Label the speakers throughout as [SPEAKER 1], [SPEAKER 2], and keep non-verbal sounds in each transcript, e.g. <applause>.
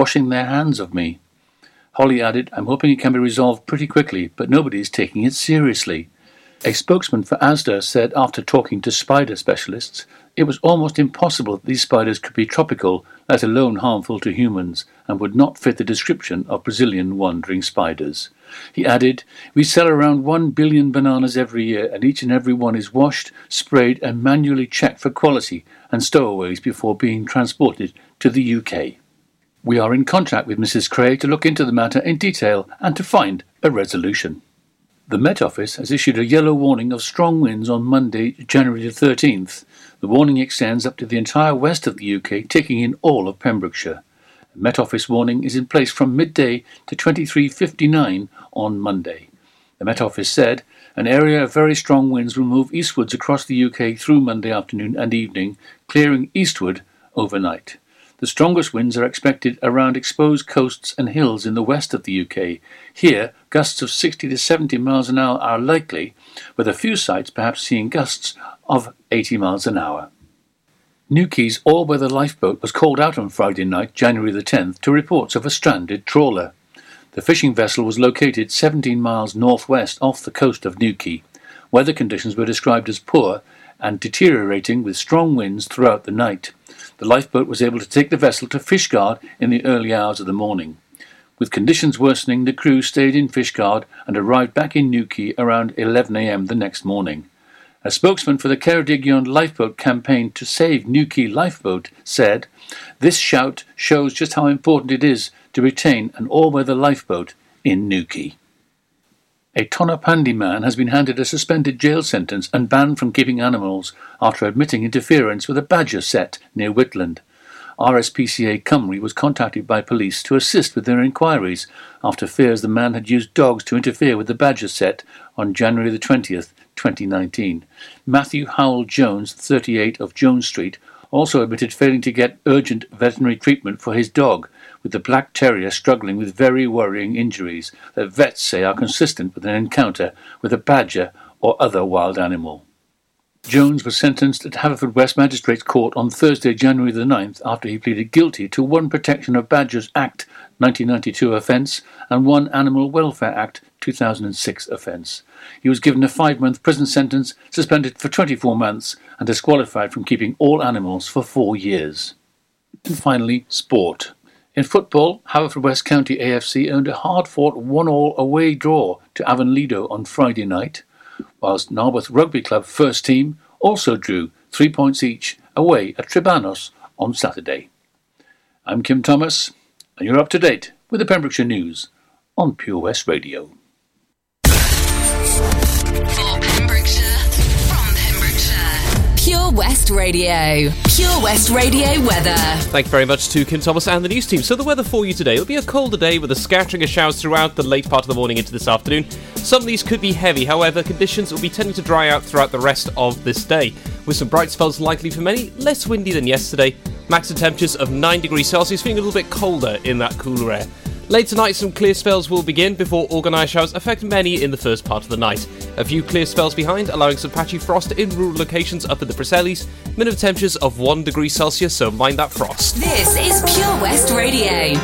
[SPEAKER 1] washing their hands of me. Holly added, I'm hoping it can be resolved pretty quickly, but nobody is taking it seriously. A spokesman for Asda said after talking to spider specialists, it was almost impossible that these spiders could be tropical, let alone harmful to humans, and would not fit the description of Brazilian wandering spiders. He added, We sell around one billion bananas every year, and each and every one is washed, sprayed, and manually checked for quality and stowaways before being transported to the UK. We are in contact with Mrs. Cray to look into the matter in detail and to find a resolution. The Met Office has issued a yellow warning of strong winds on Monday, January 13th. The warning extends up to the entire west of the UK, taking in all of Pembrokeshire. The Met Office warning is in place from midday to 23.59 on Monday. The Met Office said an area of very strong winds will move eastwards across the UK through Monday afternoon and evening, clearing eastward overnight. The strongest winds are expected around exposed coasts and hills in the west of the UK. Here, gusts of 60 to 70 miles an hour are likely, with a few sites perhaps seeing gusts of 80 miles an hour. Newquay's all-weather lifeboat was called out on Friday night, January the 10th, to reports of a stranded trawler. The fishing vessel was located 17 miles northwest off the coast of Newquay. Weather conditions were described as poor and deteriorating with strong winds throughout the night. The lifeboat was able to take the vessel to Fishguard in the early hours of the morning. With conditions worsening, the crew stayed in Fishguard and arrived back in Newquay around 11 a.m. the next morning. A spokesman for the Ceredigion lifeboat campaign to save Newquay lifeboat said, This shout shows just how important it is to retain an all-weather lifeboat in Newquay. A Tonypandy man has been handed a suspended jail sentence and banned from keeping animals after admitting interference with a badger sett near Whitland. RSPCA Cymru was contacted by police to assist with their inquiries after fears the man had used dogs to interfere with the badger sett on January the 20th, 2019. Matthew Howell Jones, 38 of Jones Street, also admitted failing to get urgent veterinary treatment for his dog with the black terrier struggling with very worrying injuries that vets say are consistent with an encounter with a badger or other wild animal. Jones was sentenced at Haverfordwest Magistrates Court on Thursday, January the 9th, after he pleaded guilty to one Protection of Badgers Act 1992 offence and one Animal Welfare Act 2006 offence. He was given a five month prison sentence, suspended for 24 months, and disqualified from keeping all animals for four years. And finally, sport. In football, Haverfordwest County AFC earned a hard-fought one-all away draw to Afan Lido on Friday night, whilst Narberth Rugby Club first team also drew three points each away at Trebanos on Saturday. I'm Kim Thomas, and you're up to date with the Pembrokeshire News on Pure West Radio.
[SPEAKER 2] Pure West Radio. Pure West Radio weather.
[SPEAKER 3] Thank you very much to Kim Thomas and the news team. So, the weather for you today will be a colder day with a scattering of showers throughout the late part of the morning into this afternoon. Some of these could be heavy, however, conditions will be tending to dry out throughout the rest of this day, with some bright spells likely for many, less windy than yesterday. Maximum temperatures of 9 degrees Celsius, feeling a little bit colder in that cooler air. Late tonight, some clear spells will begin before organised showers affect many in the first part of the night. A few clear spells behind, allowing some patchy frost in rural locations up in the Preseli's. Minimum temperatures of 1 degree Celsius, so mind that frost.
[SPEAKER 2] This is Pure West Radio.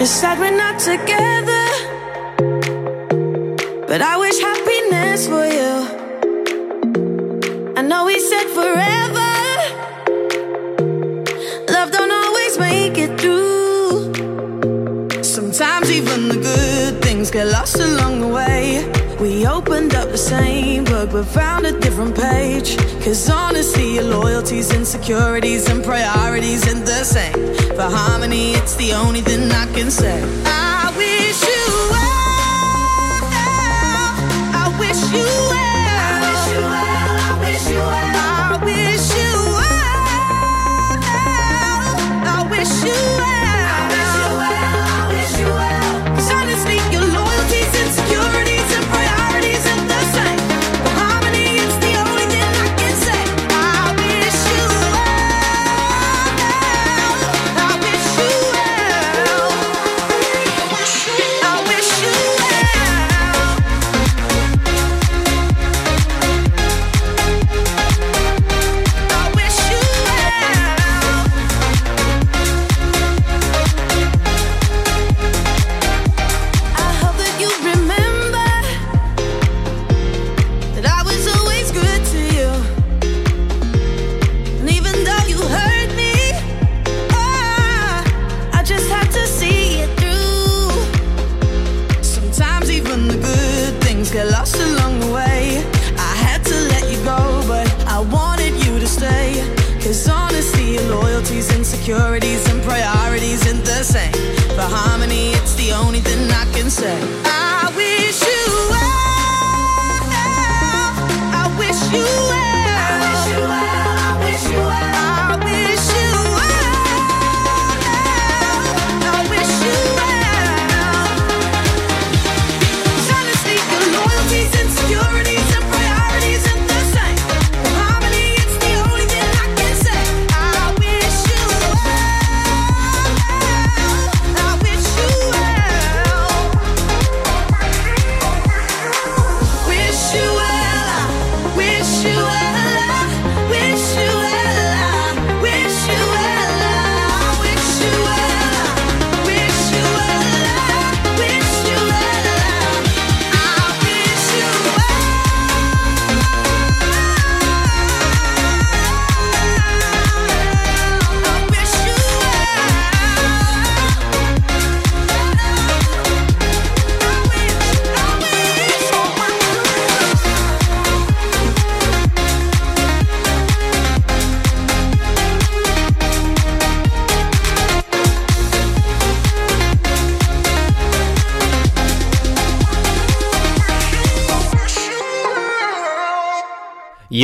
[SPEAKER 4] It's sad we're not together, but I wish happiness for you. I know we said forever, love don't always make it through. Sometimes even the good things get lost along the way. We opened up the same book but found a different page. Cause honestly, your loyalties, insecurities, and priorities ain't the same. For harmony, it's the only thing I can say. I wish you insecurities and priorities ain't the same. For harmony, it's the only thing I can say.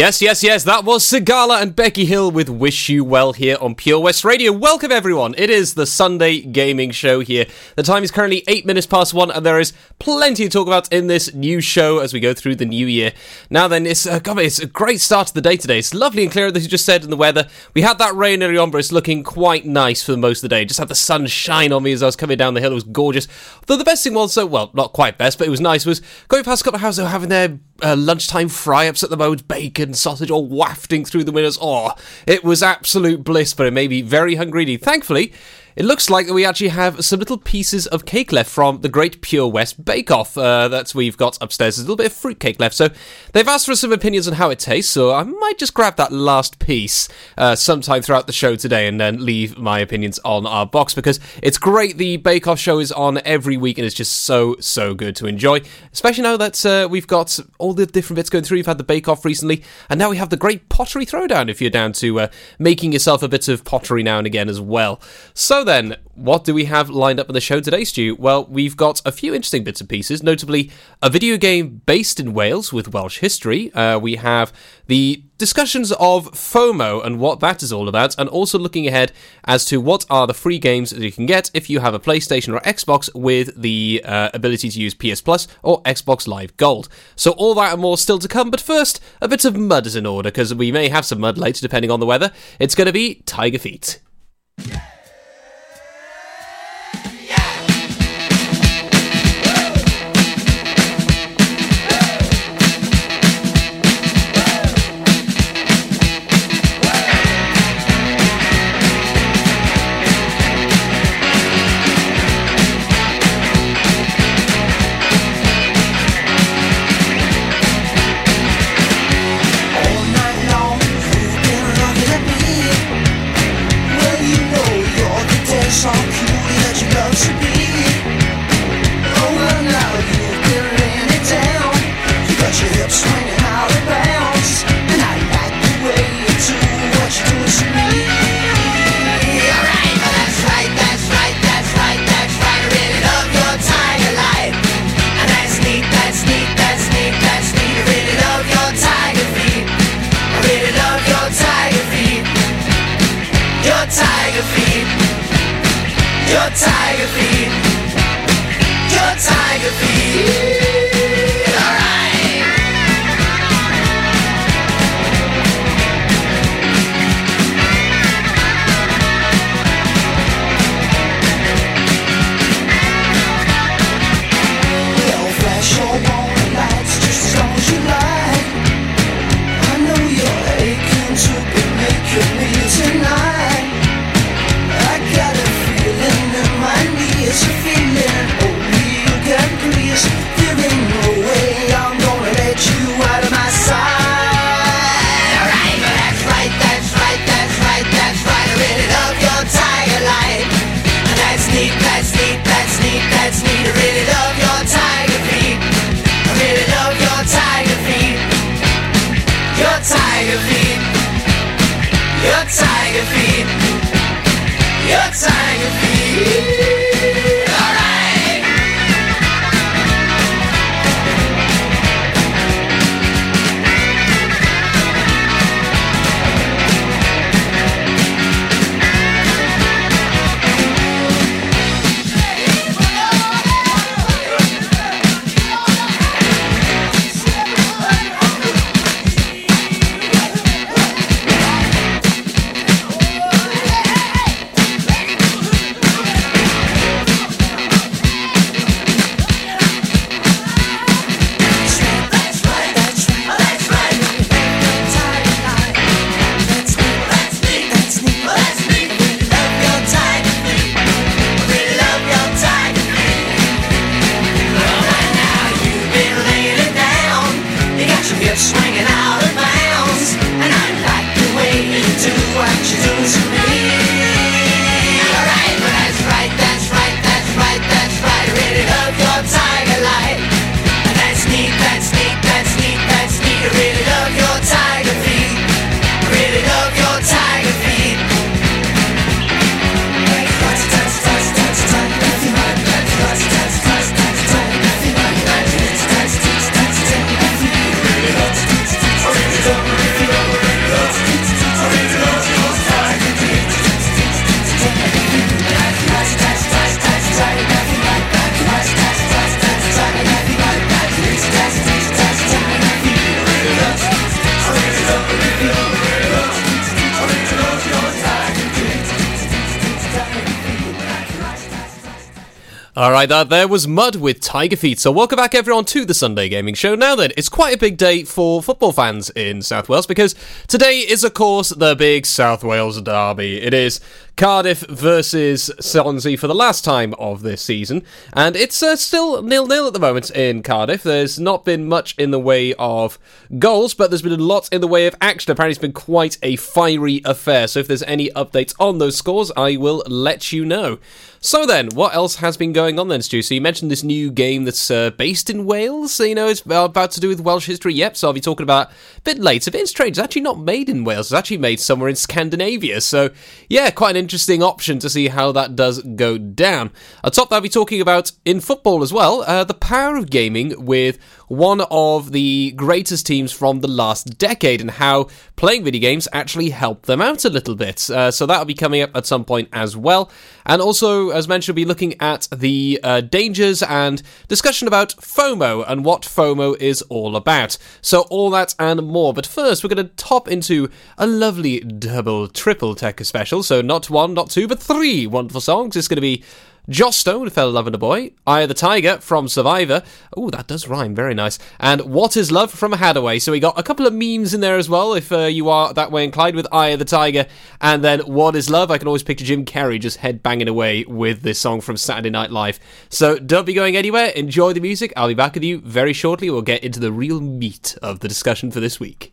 [SPEAKER 3] Yes, yes, yes, that was Sigala and Becky Hill with Wish You Well here on Pure West Radio. Welcome, everyone. It is the Sunday Gaming Show here. The time is currently 8 minutes past 1, and there is plenty to talk about in this new show as we go through the new year. Now, then, it's, uh, God, it's a great start to the day today. It's lovely and clear, as you just said, in the weather. We had that rain earlier on, but it's looking quite nice for most of the day. Just had the sun shine on me as I was coming down the hill. It was gorgeous. Though the best thing was, so, well, not quite best, but it was nice, was going past a couple of houses having their uh, lunchtime fry ups at the moment, bacon, sausage, all wafting through the windows. Oh, it was absolute bliss, but it made me very hungry. Thankfully, it looks like we actually have some little pieces of cake left from the Great Pure West Bake Off uh, that we've got upstairs. There's a little bit of fruit cake left, so they've asked for some opinions on how it tastes. So I might just grab that last piece uh, sometime throughout the show today and then leave my opinions on our box because it's great. The Bake Off show is on every week and it's just so so good to enjoy. Especially now that uh, we've got all the different bits going through. We've had the Bake Off recently, and now we have the Great Pottery Throwdown. If you're down to uh, making yourself a bit of pottery now and again as well. So then, what do we have lined up in the show today, Stu? Well, we've got a few interesting bits and pieces, notably a video game based in Wales with Welsh history. Uh, we have the discussions of FOMO and what that is all about, and also looking ahead as to what are the free games that you can get if you have a PlayStation or Xbox with the uh, ability to use PS Plus or Xbox Live Gold. So, all that and more still to come, but first, a bit of mud is in order because we may have some mud later depending on the weather. It's going to be Tiger Feet. That there was Mud with Tiger Feet. So, welcome back everyone to the Sunday Gaming Show. Now then, it's quite a big day for football fans in South Wales because today is, of course, the big South Wales derby. It is Cardiff versus Swansea for the last time of this season, and it's uh, still nil-nil at the moment in Cardiff. There's not been much in the way of goals, but there's been a lot in the way of action. Apparently, it's been quite a fiery affair. So, if there's any updates on those scores, I will let you know. So then, what else has been going on then, Stu? So you mentioned this new game that's uh, based in Wales. So, you know, it's about to do with Welsh history. Yep. So I'll be talking about bit later. But it's strange. It's actually not made in Wales. It's actually made somewhere in Scandinavia. So yeah, quite an interesting option to see how that does go down. Atop that, I'll be talking about in football as well uh, the power of gaming with one of the greatest teams from the last decade and how playing video games actually helped them out a little bit. Uh, so that'll be coming up at some point as well. And also, as mentioned, we'll be looking at the uh, dangers and discussion about FOMO and what FOMO is all about. So, all that and more. But first, we're going to top into a lovely double, triple tech special. So, not one, not two, but three wonderful songs. It's going to be Joss Stone, Fell in Love with a Boy, Eye the Tiger from Survivor. Oh, that does rhyme, very nice. And What is Love from Hadaway. So we got a couple of memes in there as well, if uh, you are that way inclined with Eye the Tiger. And then What is Love? I can always picture Jim Carrey just head banging away with this song from Saturday Night Live. So don't be going anywhere. Enjoy the music. I'll be back with you very shortly. We'll get into the real meat of the discussion for this week.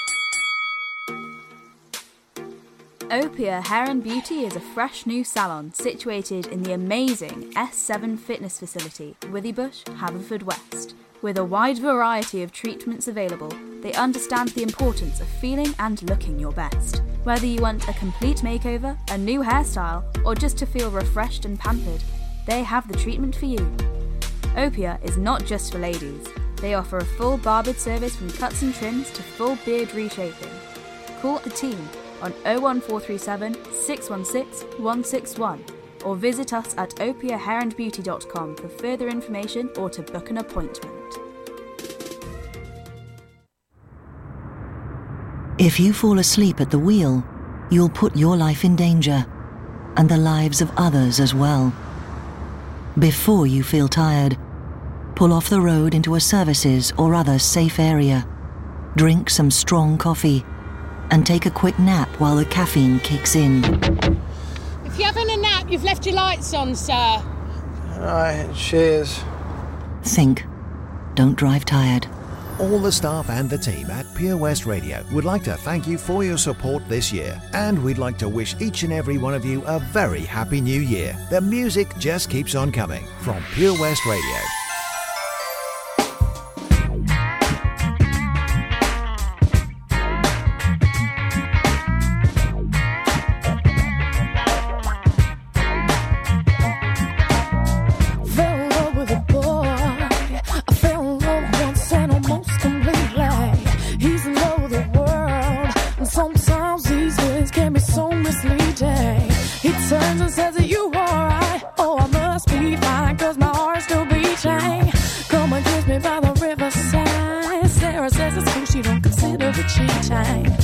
[SPEAKER 5] Opia Hair and Beauty is a fresh new salon situated in the amazing S7 Fitness Facility, Withybush, Haverfordwest. With a wide variety of treatments available, they understand the importance of feeling and looking your best. Whether you want a complete makeover, a new hairstyle, or just to feel refreshed and pampered, they have the treatment for you. Opia is not just for ladies. They offer a full barbered service from cuts and trims to full beard reshaping. Call the team on 01437 616 161 or visit us at opiahairandbeauty.com for further information or to book an appointment.
[SPEAKER 6] If you fall asleep at the wheel, you'll put your life in danger and the lives of others as well. Before you feel tired, pull off the road into a services or other safe area. Drink some strong coffee and take a quick nap while the caffeine kicks in.
[SPEAKER 7] If you're having a nap, you've left your lights on, sir.
[SPEAKER 8] Right, cheers.
[SPEAKER 6] Think. Don't drive tired.
[SPEAKER 9] All the staff and the team at Pure West Radio would like to thank you for your support this year, and we'd like to wish each and every one of you a very happy new year. The music just keeps on coming from Pure West Radio.
[SPEAKER 4] Fine, cause my heart's still beating. Come and kiss me by the riverside. Sarah says it's cool, she don't consider it cheating.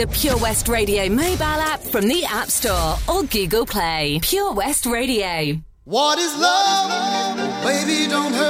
[SPEAKER 4] The
[SPEAKER 2] Pure West Radio mobile app from the App Store or Google Play. Pure West Radio.
[SPEAKER 10] What is love? Baby, don't hurt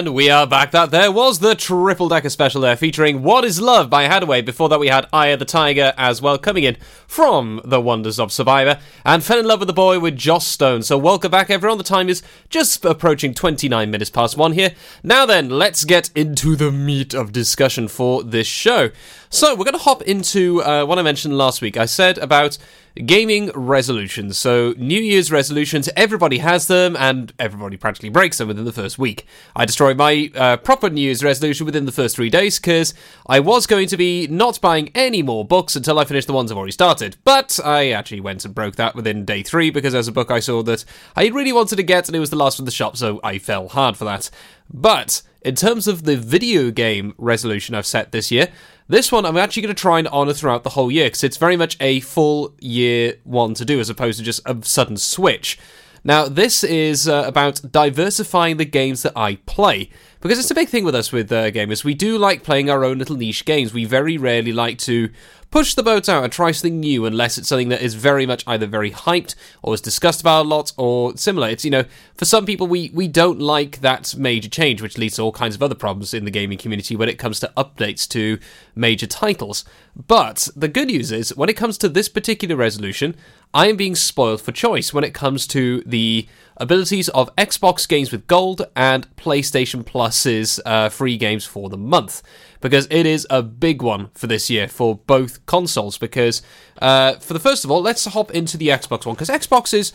[SPEAKER 3] And we are back. That there was the triple decker special there featuring What is Love by Hadaway. Before that, we had Aya the Tiger as well coming in from The Wonders of Survivor and Fell in Love with the Boy with Joss Stone. So, welcome back, everyone. The time is just approaching 29 minutes past one here. Now, then, let's get into the meat of discussion for this show. So, we're going to hop into uh, what I mentioned last week. I said about gaming resolutions. So, New Year's resolutions, everybody has them, and everybody practically breaks them within the first week. I destroyed my uh, proper New Year's resolution within the first three days because I was going to be not buying any more books until I finished the ones I've already started. But I actually went and broke that within day three because there's a book I saw that I really wanted to get, and it was the last from the shop, so I fell hard for that. But in terms of the video game resolution I've set this year, this one I'm actually going to try and honour throughout the whole year because it's very much a full year one to do as opposed to just a sudden switch. Now, this is uh, about diversifying the games that I play. Because it's a big thing with us with uh, gamers. We do like playing our own little niche games. We very rarely like to push the boat out and try something new unless it's something that is very much either very hyped or is discussed about a lot or similar. It's, you know, for some people, we, we don't like that major change, which leads to all kinds of other problems in the gaming community when it comes to updates to major titles. But the good news is, when it comes to this particular resolution, I am being spoiled for choice when it comes to the abilities of Xbox games with gold and PlayStation Plus's uh, free games for the month. Because it is a big one for this year for both consoles. Because, uh, for the first of all, let's hop into the Xbox one. Because Xbox is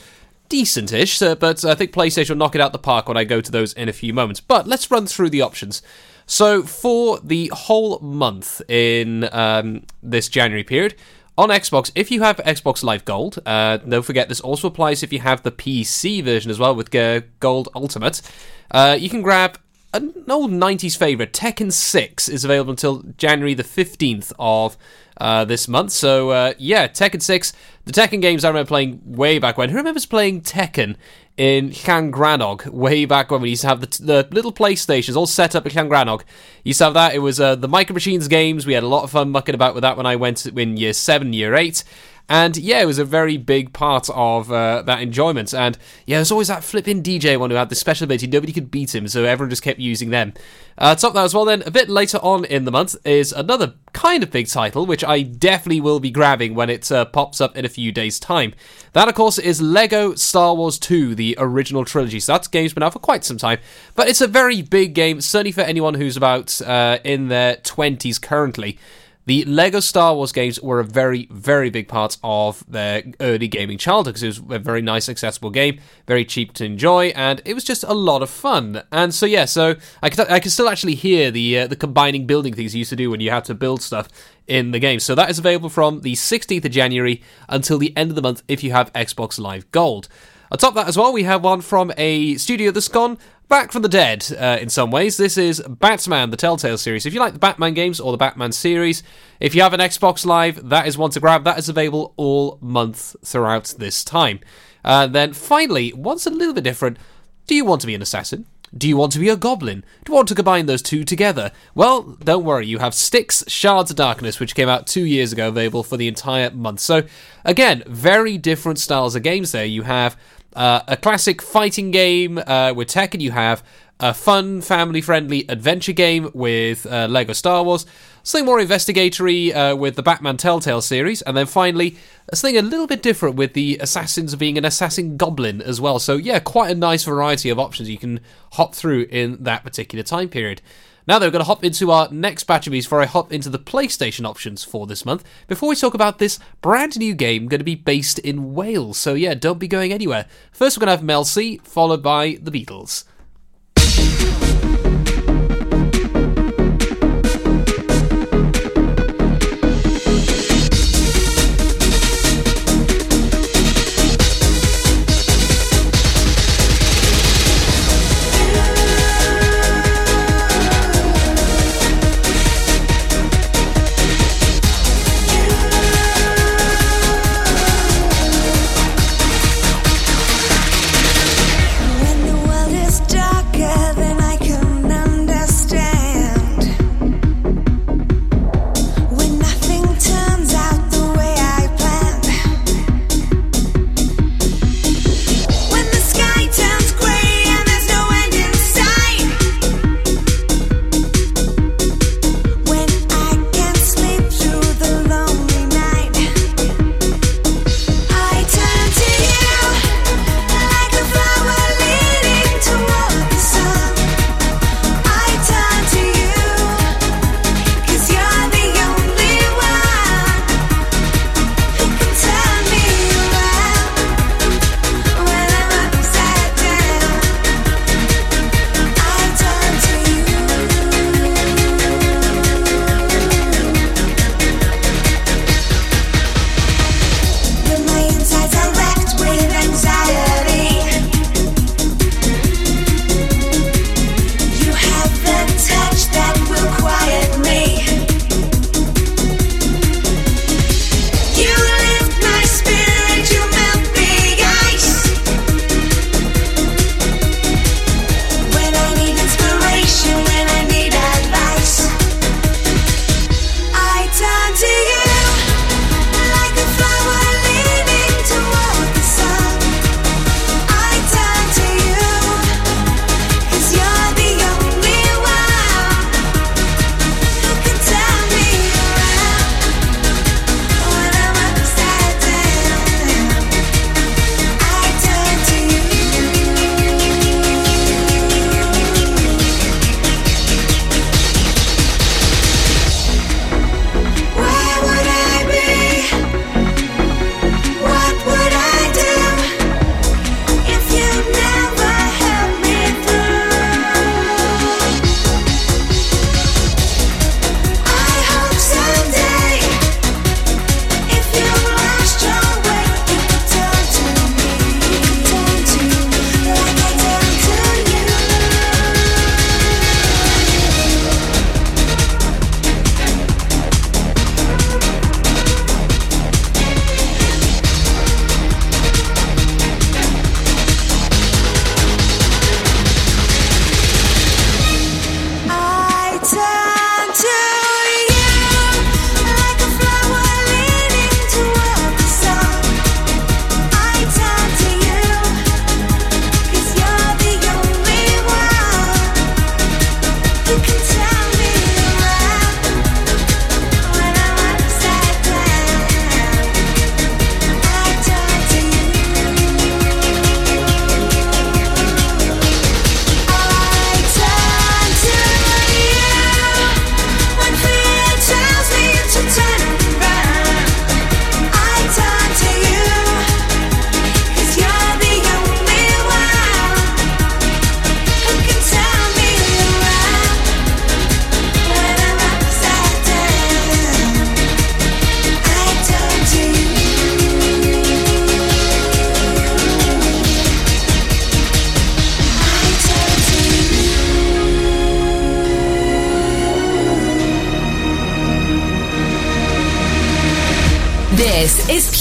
[SPEAKER 3] decent-ish, uh, but I think PlayStation will knock it out the park when I go to those in a few moments. But let's run through the options. So for the whole month in um, this January period, on Xbox, if you have Xbox Live Gold, uh, don't forget this also applies if you have the PC version as well with uh, Gold Ultimate. Uh, you can grab an old 90s favourite, Tekken 6, is available until January the 15th of uh, this month. So, uh, yeah, Tekken 6, the Tekken games I remember playing way back when. Who remembers playing Tekken in Llangranog way back when we used to have the, the little PlayStations all set up in Llangranog? Used to have that. It was uh, the Micro Machines games. We had a lot of fun mucking about with that when I went in year 7, year 8. And yeah, it was a very big part of uh, that enjoyment. And yeah, there's always that flipping DJ one who had the special ability. Nobody could beat him, so everyone just kept using them. Uh, top that as well, then, a bit later on in the month is another kind of big title, which I definitely will be grabbing when it uh, pops up in a few days' time. That, of course, is Lego Star Wars 2, the original trilogy. So that game's been out for quite some time, but it's a very big game, certainly for anyone who's about uh, in their 20s currently. The Lego Star Wars games were a very, very big part of their early gaming childhood because it was a very nice, accessible game, very cheap to enjoy, and it was just a lot of fun. And so, yeah, so I can, I can still actually hear the uh, the combining building things you used to do when you had to build stuff in the game. So that is available from the 16th of January until the end of the month if you have Xbox Live Gold. Atop that as well, we have one from a studio that's gone back from the dead uh, in some ways. This is Batman, the Telltale series. If you like the Batman games or the Batman series, if you have an Xbox Live, that is one to grab. That is available all month throughout this time. Uh, then finally, one's a little bit different. Do you want to be an assassin? Do you want to be a goblin? Do you want to combine those two together? Well, don't worry, you have Styx Shards of Darkness, which came out two years ago, available for the entire month. So, again, very different styles of games there. You have uh, a classic fighting game uh, with Tekken. You have a fun, family-friendly adventure game with uh, Lego Star Wars. Something more investigatory uh, with the Batman Telltale series, and then finally something a little bit different with the assassins being an assassin goblin as well. So yeah, quite a nice variety of options you can hop through in that particular time period. Now, though, we're going to hop into our next batch of these before I hop into the PlayStation options for this month. Before we talk about this brand new game going to be based in Wales. So, yeah, don't be going anywhere. First, we're going to have Mel C, followed by the Beatles.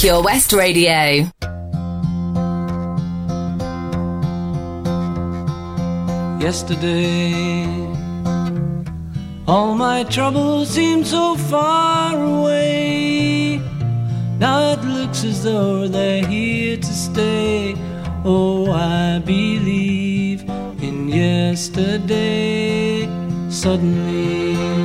[SPEAKER 2] Pure West Radio.
[SPEAKER 11] yesterday. All my troubles seemed so far away. Now it looks as though they're here to stay. Oh, I believe in yesterday. Suddenly,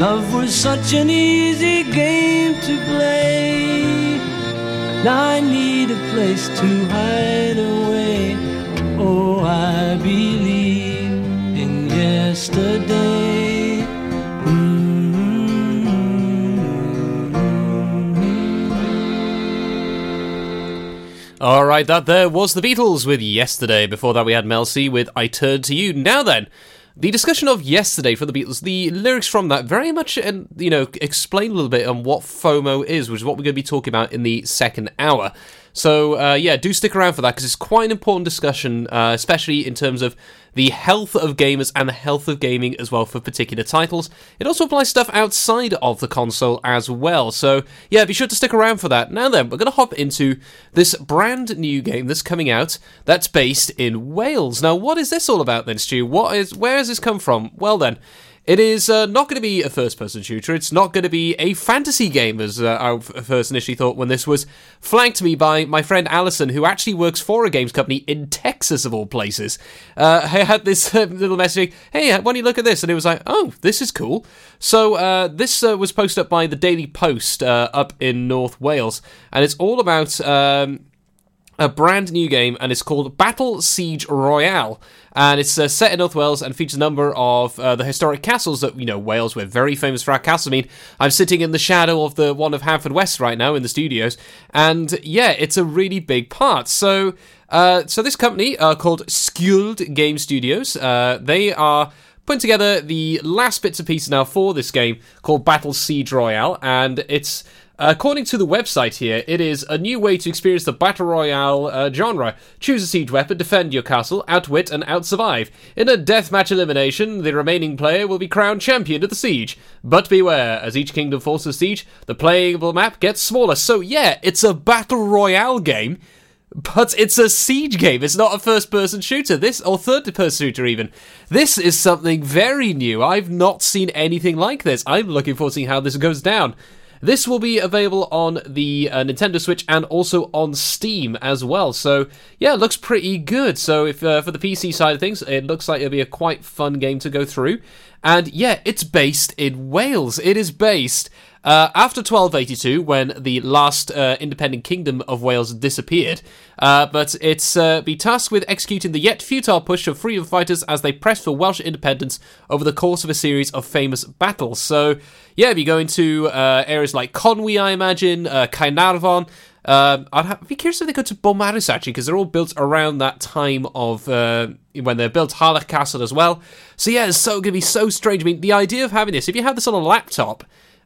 [SPEAKER 11] love was such an easy game to play. Now I need a place to hide away. Oh, I believe in yesterday. Mm-hmm.
[SPEAKER 3] All right, that there was the Beatles with Yesterday. Before that, we had Mel C with I Turn to You. Now then, the discussion of Yesterday for the Beatles, the lyrics from that very much, and you know, explain a little bit on what FOMO is, which is what we're going to be talking about in the second hour. So uh, yeah, do stick around for that because it's quite an important discussion, uh, especially in terms of the health of gamers and the health of gaming as well for particular titles. It also applies stuff outside of the console as well. So yeah, be sure to stick around for that. Now then, we're going to hop into this brand new game that's coming out that's based in Wales. Now, what is this all about then, Stu? What is where has this come from? Well then. It is uh, not going to be a first person shooter. It's not going to be a fantasy game, as uh, I first initially thought when this was flanked to me by my friend Alison, who actually works for a games company in Texas, of all places. Uh, <laughs> I had this uh, little message hey, why don't you look at this? And it was like, oh, this is cool. So uh, this uh, was posted up by the Daily Post up in North Wales, and it's all about. Um, a brand new game, and it's called Battle Siege Royale. And it's uh, set in North Wales and features a number of uh, the historic castles that, you know, Wales, we're very famous for our castles. I mean, I'm sitting in the shadow of the one of Haverfordwest right now in the studios, and yeah, it's a really big part. So, uh, so this company called Skjold Game Studios, uh, they are putting together the last bits and pieces now for this game called Battle Siege Royale, and it's According to the website here, it is a new way to experience the battle royale uh, genre. Choose a siege weapon, defend your castle, outwit and outsurvive. In a deathmatch elimination, the remaining player will be crowned champion of the siege. But beware, as each kingdom forces siege, the playable map gets smaller. So yeah, it's a battle royale game. But it's a siege game. It's not a first-person shooter. This or third-person shooter even. This is something very new. I've not seen anything like this. I'm looking forward to seeing how this goes down. This will be available on the uh, Nintendo Switch and also on Steam as well. So yeah, it looks pretty good. So if uh, for the PC side of things, it looks like it'll be a quite fun game to go through. And yeah, it's based in Wales. It is based uh, after 1282, when the last uh, independent kingdom of Wales disappeared, uh, but it's uh, be tasked with executing the yet futile push of freedom fighters as they press for Welsh independence over the course of a series of famous battles. So, yeah, be going to uh, areas like Conwy, I imagine, uh, Caernarfon. Um, I'd be curious if they go to Beaumaris actually, because they're all built around that time of uh, when they're built Harlech Castle as well. So yeah, it's so going to be so strange. I mean, the idea of having this, if you have this on a laptop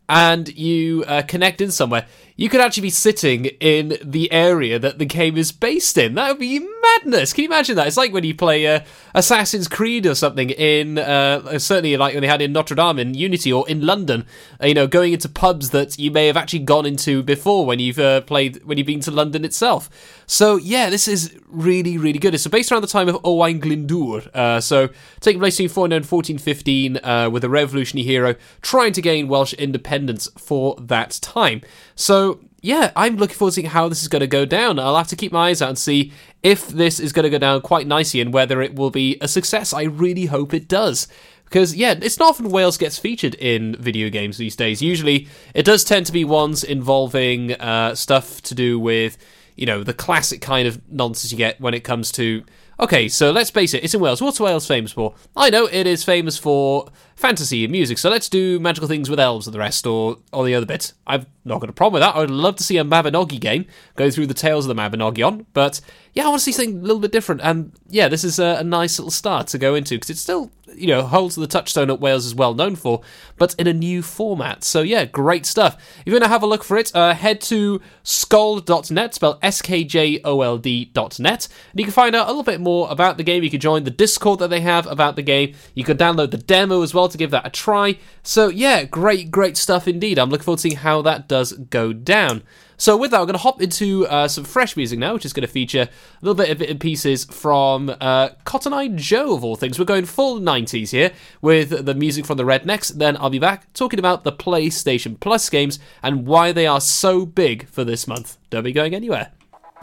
[SPEAKER 3] and you uh, connect in somewhere, you could actually be sitting in the area that the game is based in. That would be madness. Can you imagine that? It's like when you play uh, Assassin's Creed or something in, uh, certainly like when they had in Notre Dame in Unity or in London, uh, you know, going into pubs that you may have actually gone into before when you've uh, played, when you've been to London itself. So, yeah, this is really, really good. It's based around the time of Owain Glyndŵr. Uh, so, taking place between 14 and 1415 uh, with a revolutionary hero trying to gain Welsh independence for that time. So, yeah, I'm looking forward to seeing how this is going to go down. I'll have to keep my eyes out and see if this is going to go down quite nicely and whether it will be a success. I really hope it does. Because, yeah, it's not often Wales gets featured in video games these days. Usually, it does tend to be ones involving uh, stuff to do with, you know, the classic kind of nonsense you get when it comes to. Okay, so let's face it, it's in Wales. What's Wales famous for? I know it is famous for fantasy and music, so let's do magical things with elves and the rest, or, or the other bits. I've not got a problem with that. I would love to see a Mabinogi game, go through the tales of the Mabinogi on, but yeah, I want to see something a little bit different, and yeah, this is a, a nice little start to go into, because it still, you know, holds the touchstone that Wales is well known for, but in a new format. So yeah, great stuff. If you want to have a look for it, uh, head to skjold.net, spelled S-K-J-O-L-D.net, and you can find out a little bit more about the game. You can join the Discord that they have about the game. You can download the demo as well to give that a try. So yeah, great, great stuff indeed. I'm looking forward to seeing how that does go down. So with that, we're going to hop into uh, some fresh music now, which is going to feature a little bit of bit and pieces from uh, Cotton Eye Joe of all things. We're going full 90s here with the music from the Rednex. Then I'll be back talking about the PlayStation Plus games and why they are so big for this month. Don't be going anywhere.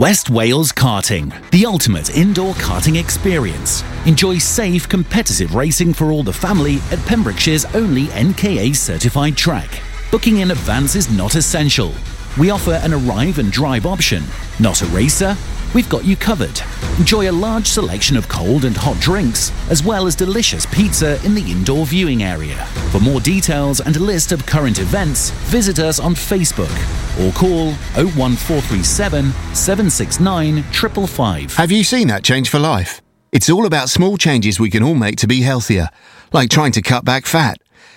[SPEAKER 12] West Wales Karting, the ultimate indoor karting experience. Enjoy safe, competitive racing for all the family at Pembrokeshire's only NKA certified track. Booking in advance is not essential. We offer an arrive and drive option. Not a racer? We've got you covered. Enjoy a large selection of cold and hot drinks, as well as delicious pizza in the indoor viewing area. For more details and a list of current events, visit us on Facebook or call 01437 769 555.
[SPEAKER 13] Have you seen that change for life? It's all about small changes we can all make to be healthier, like trying to cut back fat.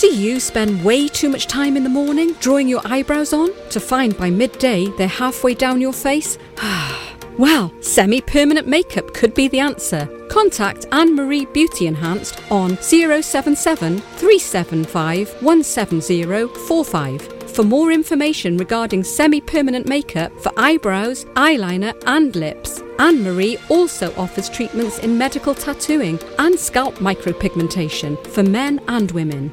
[SPEAKER 14] Do you spend way too much time in the morning drawing your eyebrows on to find by midday they're halfway down your face? <sighs> well, semi permanent makeup could be the answer. Contact Anne Marie Beauty Enhanced on 077 375 17045 for more information regarding semi permanent makeup for eyebrows, eyeliner, and lips. Anne Marie also offers treatments in medical tattooing and scalp micropigmentation for men and women.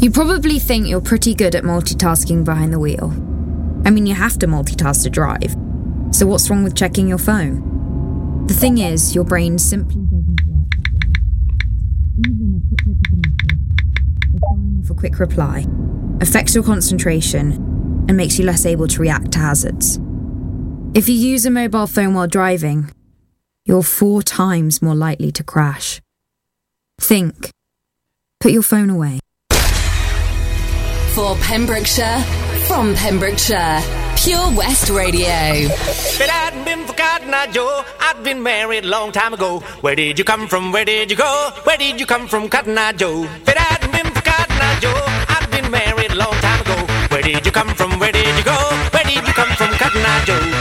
[SPEAKER 15] You probably think you're pretty good at multitasking behind the wheel. I mean, you have to multitask to drive. So, what's wrong with checking your phone? The thing is, your brain simply doesn't work. Even a quick look at a message, or firing quick reply, affects your concentration and makes you less able to react to hazards. If you use a mobile phone while driving, you're four times more likely to crash. Think. Put your phone away.
[SPEAKER 2] For Pembrokeshire, from Pembrokeshire, Pure West Radio.
[SPEAKER 16] It hadn't been for Cotton Eye Joe, I'd been married a long time ago. Where did you come from? Where did you go? Where did you come from, Cotton Eye Joe? It hadn't been for Cotton Eye Joe, I'd been married a long time ago. Where did you come from? Where did you go? Where did you come from, Cotton Eye Joe?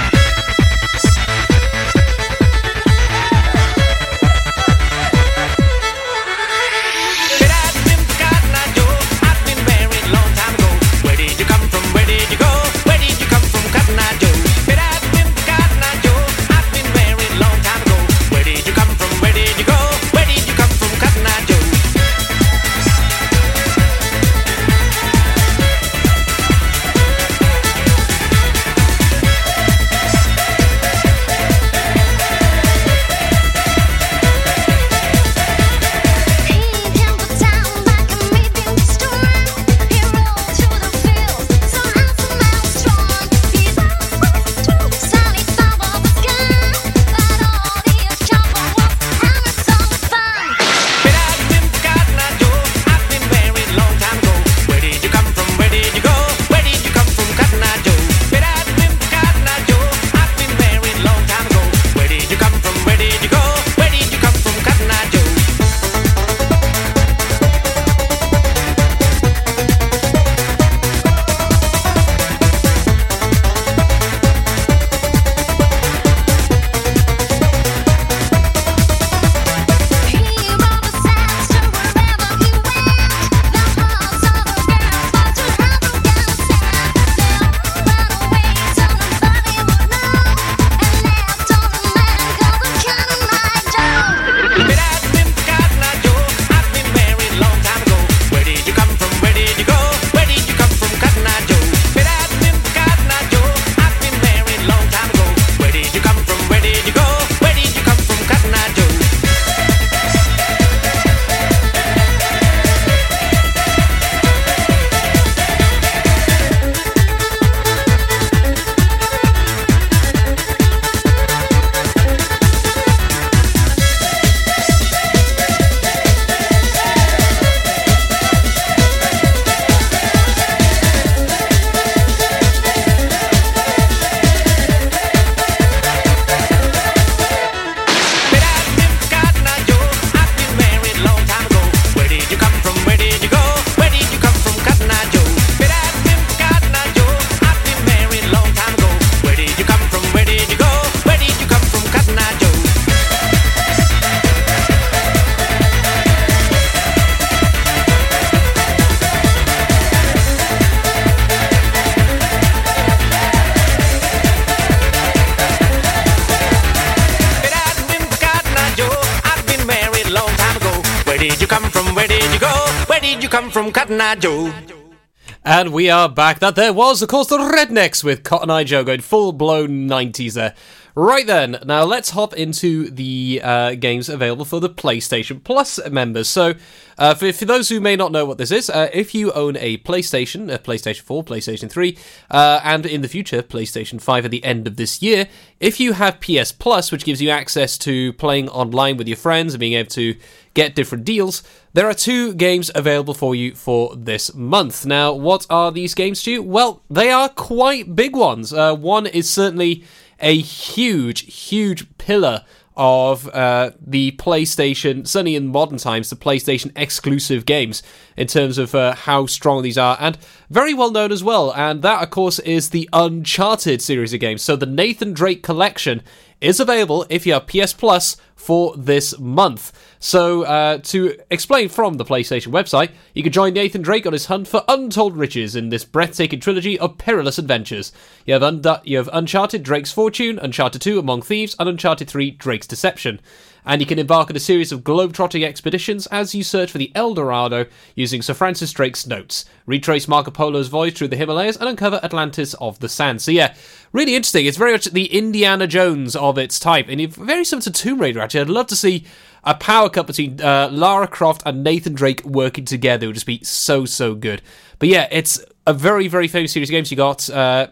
[SPEAKER 3] Back. That there was, of course, the Rednex with Cotton Eye Joe going full blown 90s there. Right then, now let's hop into the uh, games available for the PlayStation Plus members. So, uh, for, for those who may not know what this is, uh, if you own a PlayStation, a PlayStation 4, PlayStation 3, uh, and in the future, PlayStation 5 at the end of this year, if you have PS Plus, which gives you access to playing online with your friends and being able to get different deals, there are two games available for you for this month. Now, what are these games, Stu? Well, they are quite big ones. Uh, one is certainly a huge, huge pillar of uh, the PlayStation, certainly in modern times, the PlayStation exclusive games in terms of uh, how strong these are, and very well known as well. And that, of course, is the Uncharted series of games. So the Nathan Drake collection is available if you have PS Plus for this month. So, uh, to explain from the PlayStation website, you can join Nathan Drake on his hunt for untold riches in this breathtaking trilogy of perilous adventures. You have, you have Uncharted Drake's Fortune, Uncharted 2 Among Thieves, and Uncharted 3 Drake's Deception. And you can embark on a series of globe-trotting expeditions as you search for the El Dorado using Sir Francis Drake's notes, retrace Marco Polo's voyage through the Himalayas, and uncover Atlantis of the Sand. So yeah, really interesting. It's very much the Indiana Jones of its type, and very similar to Tomb Raider. Actually, I'd love to see a power cut between uh, Lara Croft and Nathan Drake working together. It would just be so so good. But yeah, it's a very very famous series of games. You got uh,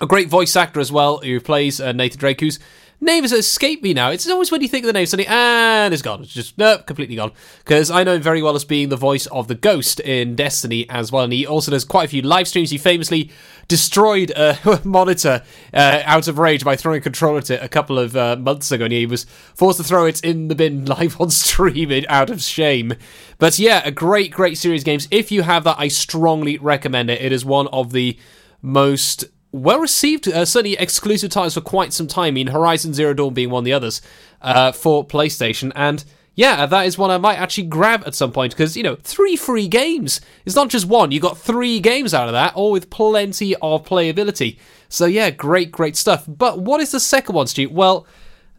[SPEAKER 3] a great voice actor as well who plays uh, Nathan Drake, whose name has escaped me now. It's always when you think of the name, suddenly, and it's gone. It's just, no, completely gone. Because I know him very well as being the voice of the Ghost in Destiny as well. And he also does quite a few live streams. He famously destroyed a <laughs> monitor uh, out of rage by throwing a controller at it a couple of uh, months ago. And he was forced to throw it in the bin <laughs> live on stream out of shame. But yeah, a great, great series of games. If you have that, I strongly recommend it. It is one of the most well received, uh, certainly exclusive titles for quite some time. I mean, Horizon Zero Dawn being one of the others uh, for PlayStation, and yeah, that is one I might actually grab at some point because you know, three free games. It's not just one; you got three games out of that, all with plenty of playability. So yeah, great, great stuff. But what is the second one, Stu? Well.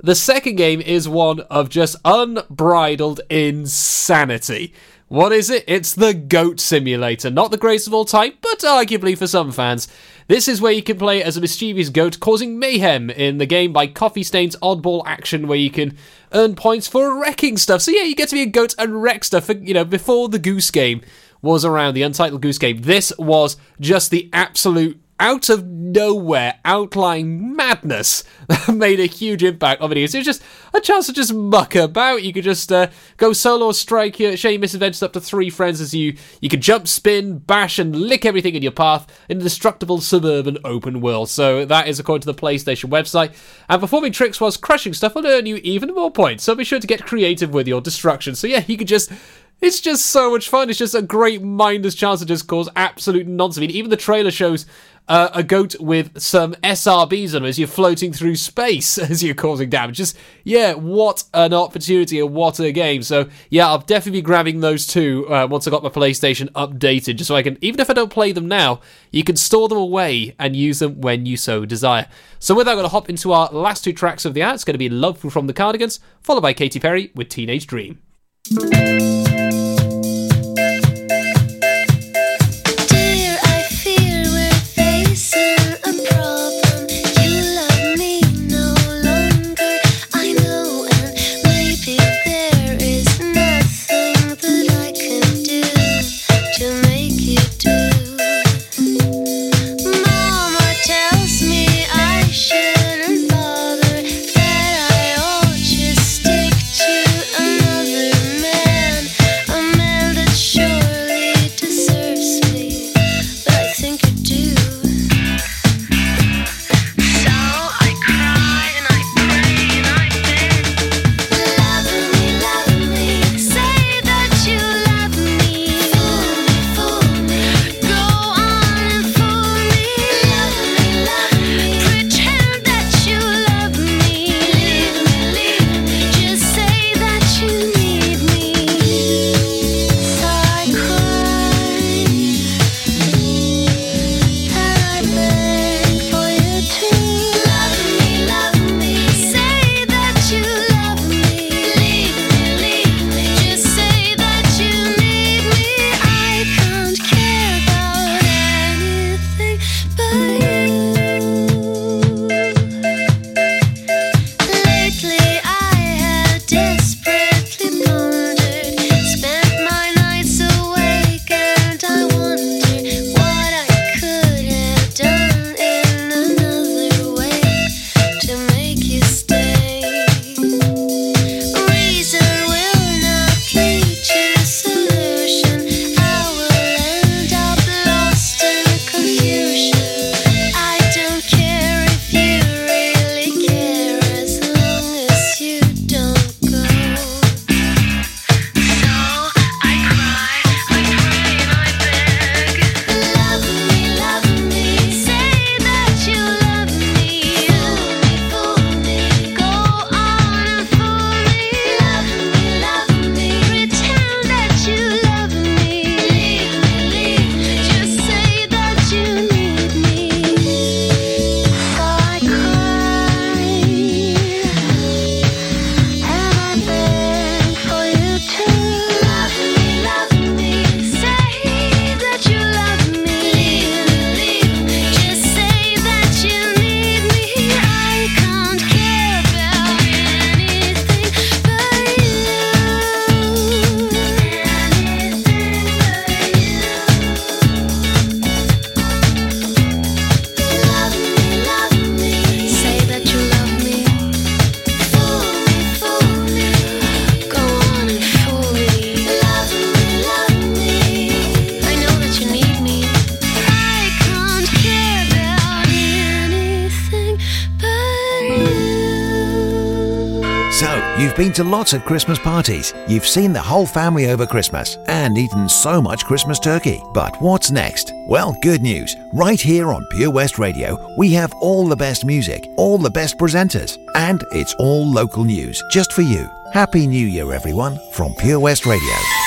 [SPEAKER 3] The second game is one of just unbridled insanity. What is it? It's the Goat Simulator. Not the greatest of all time, but arguably for some fans. This is where you can play as a mischievous goat causing mayhem in the game by Coffee Stain's oddball action where you can earn points for wrecking stuff. So yeah, you get to be a goat and wreck stuff, for, you know, before the Goose Game was around, the Untitled Goose Game. This was just the absolute out of nowhere outlying madness that <laughs> made a huge impact on videos. It was just a chance to just muck about. You could just uh, go solo or strike your share your misadventures up to three friends as you you could jump, spin, bash, and lick everything in your path in a destructible suburban open world. So that is according to the PlayStation website. And performing tricks whilst crushing stuff will earn you even more points. So be sure to get creative with your destruction. So yeah, you could just it's just so much fun. It's just a great mindless chance to just cause absolute nonsense. I mean, even the trailer shows uh, a goat with some SRBs on him as you're floating through space <laughs> as you're causing damage. Just, yeah, what an opportunity and what a game. So, yeah, I'll definitely be grabbing those two uh, once I got my PlayStation updated, just so I can, even if I don't play them now, you can store them away and use them when you so desire. So, with that, I'm going to hop into our last two tracks of the hour. It's going to be Love from the Cardigans, followed by Katy Perry with Teenage Dream.
[SPEAKER 17] You've been to lots of Christmas parties. You've seen the whole family over Christmas and eaten so much Christmas turkey. But what's next? Well, good news. Right here on Pure West Radio, we have all the best music, all the best presenters, and it's all local news just for you. Happy New Year, everyone, from Pure West Radio.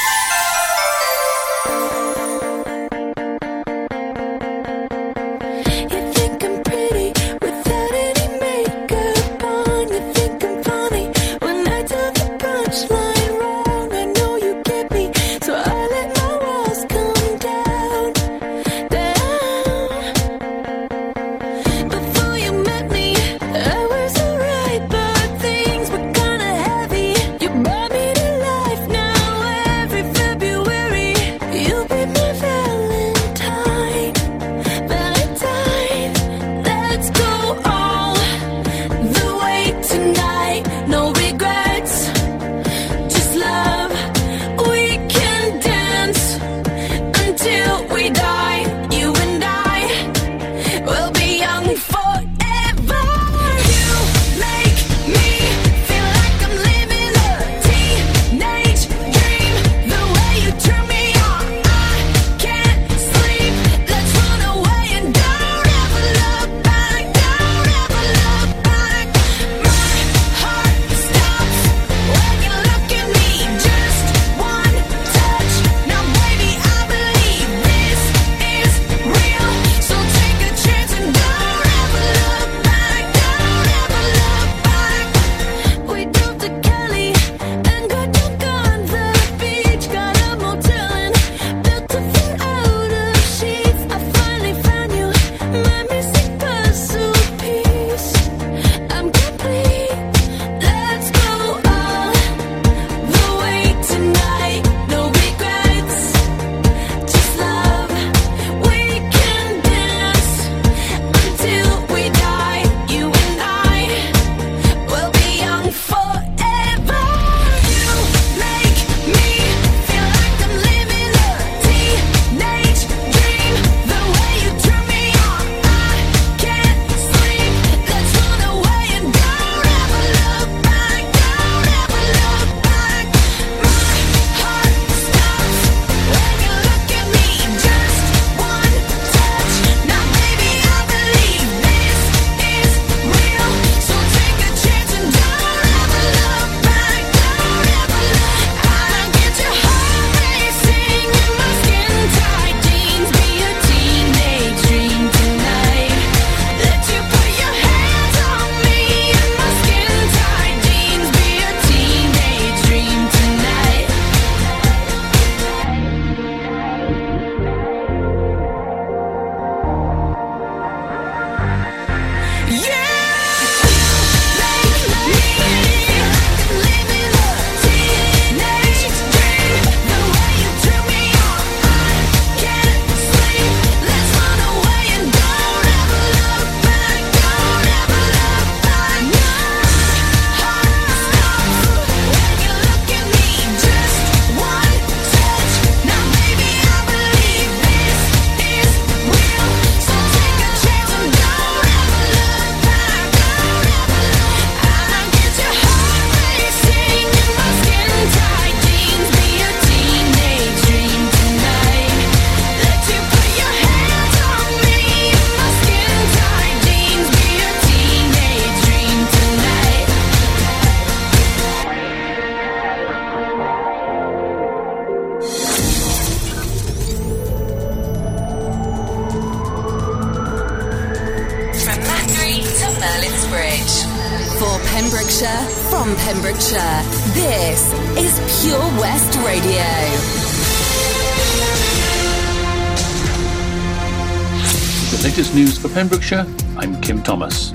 [SPEAKER 18] Pembrokeshire,
[SPEAKER 1] I'm Kim Thomas.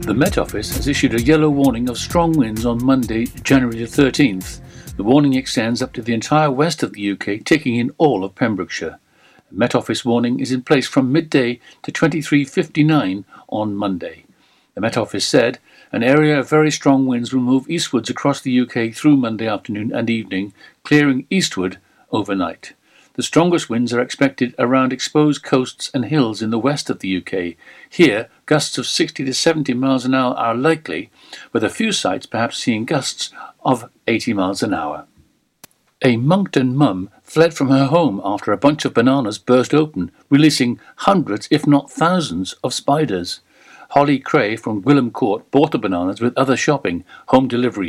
[SPEAKER 1] The Met Office has issued a yellow warning of strong winds on Monday, January 13th. The warning extends up to the entire west of the UK, taking in all of Pembrokeshire. The Met Office warning is in place from midday to 23:59 on Monday. The Met Office said an area of very strong winds will move eastwards across the UK through Monday afternoon and evening, clearing eastward overnight. The strongest winds are expected around exposed coasts and hills in the west of the UK. Here, gusts of 60 to 70 miles an hour are likely, with a few sites perhaps seeing gusts of 80 miles an hour. A Monkton mum fled from her home after a bunch of bananas burst open, releasing hundreds, if not thousands, of spiders. Holly Cray from Gwilym Court bought the bananas with other shopping. Home delivery